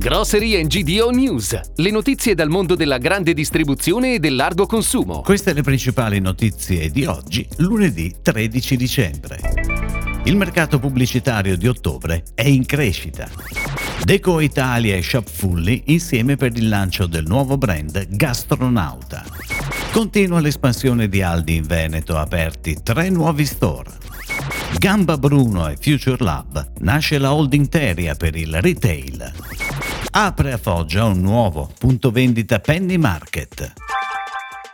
Grocery and GDO News, le notizie dal mondo della grande distribuzione e del largo consumo. Queste le principali notizie di oggi, lunedì 13 dicembre. Il mercato pubblicitario di ottobre è in crescita. Deco Italia e Shopfully insieme per il lancio del nuovo brand Gastronauta. Continua l'espansione di Aldi in Veneto, aperti tre nuovi store. Gamba Bruno e Future Lab nasce la holding Teria per il retail. Apre a Foggia un nuovo punto vendita Penny Market.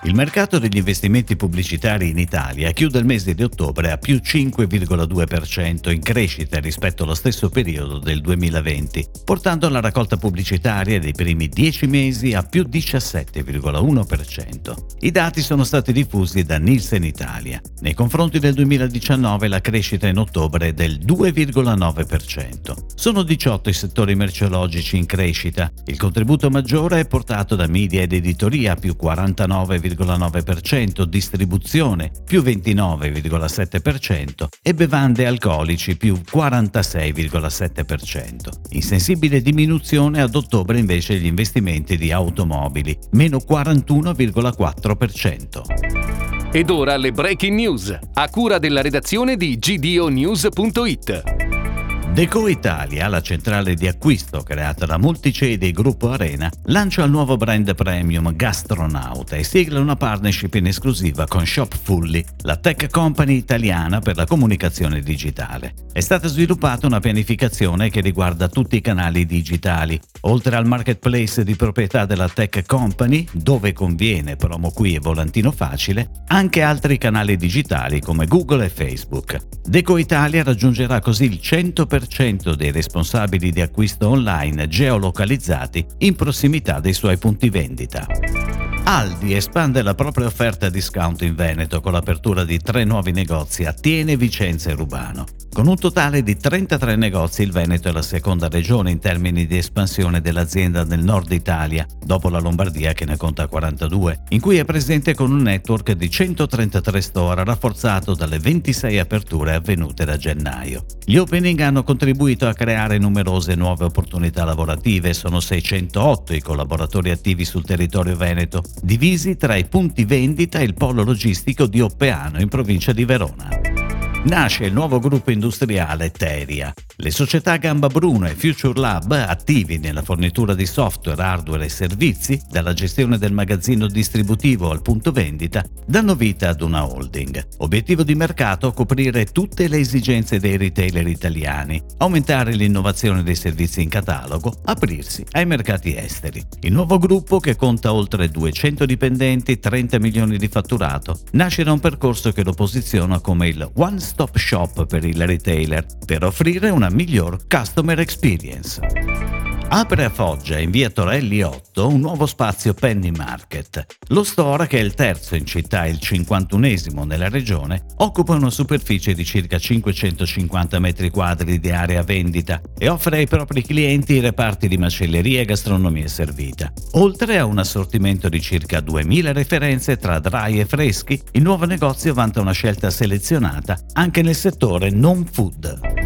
Il mercato degli investimenti pubblicitari in Italia chiude il mese di ottobre a più 5,2% in crescita rispetto allo stesso periodo del 2020, portando la raccolta pubblicitaria dei primi 10 mesi a più 17,1%. I dati sono stati diffusi da Nielsen Italia. Nei confronti del 2019 la crescita in ottobre è del 2,9%. Sono 18 i settori merceologici in crescita. Il contributo maggiore è portato da media ed editoria più 49,1%, 29,9%, distribuzione più 29,7% e bevande alcolici più 46,7%. In sensibile diminuzione ad ottobre invece gli investimenti di automobili, meno 41,4%. Ed ora le breaking news, a cura della redazione di gdonews.it. Deco Italia, la centrale di acquisto creata da Multicedi Gruppo Arena, lancia il nuovo brand premium Gastronauta e sigla una partnership in esclusiva con Shopfully, la tech company italiana per la comunicazione digitale. È stata sviluppata una pianificazione che riguarda tutti i canali digitali, oltre al marketplace di proprietà della tech company, dove conviene promo qui e volantino facile, anche altri canali digitali come Google e Facebook. Deco Italia raggiungerà così il 100% 10% dei responsabili di acquisto online geolocalizzati in prossimità dei suoi punti vendita. Aldi espande la propria offerta discount in Veneto con l'apertura di tre nuovi negozi a Tiene, Vicenza e Rubano. Con un totale di 33 negozi, il Veneto è la seconda regione in termini di espansione dell'azienda nel nord Italia, dopo la Lombardia che ne conta 42, in cui è presente con un network di 133 store rafforzato dalle 26 aperture avvenute da gennaio. Gli opening hanno contribuito a creare numerose nuove opportunità lavorative, sono 608 i collaboratori attivi sul territorio veneto, divisi tra i punti vendita e il polo logistico di Oppeano in provincia di Verona nasce il nuovo gruppo industriale Teria. Le società Gamba Bruno e Future Lab, attivi nella fornitura di software, hardware e servizi, dalla gestione del magazzino distributivo al punto vendita, danno vita ad una holding. Obiettivo di mercato coprire tutte le esigenze dei retailer italiani, aumentare l'innovazione dei servizi in catalogo, aprirsi ai mercati esteri. Il nuovo gruppo, che conta oltre 200 dipendenti, 30 milioni di fatturato, nasce da un percorso che lo posiziona come il One Stop Shop per il retailer, per offrire una miglior customer experience. Apre a Foggia, in via Torelli 8, un nuovo spazio Penny Market. Lo store, che è il terzo in città e il 51esimo nella regione, occupa una superficie di circa 550 metri quadri di area vendita e offre ai propri clienti i reparti di macelleria e gastronomia servita. Oltre a un assortimento di circa 2000 referenze tra dry e freschi, il nuovo negozio vanta una scelta selezionata anche nel settore non food.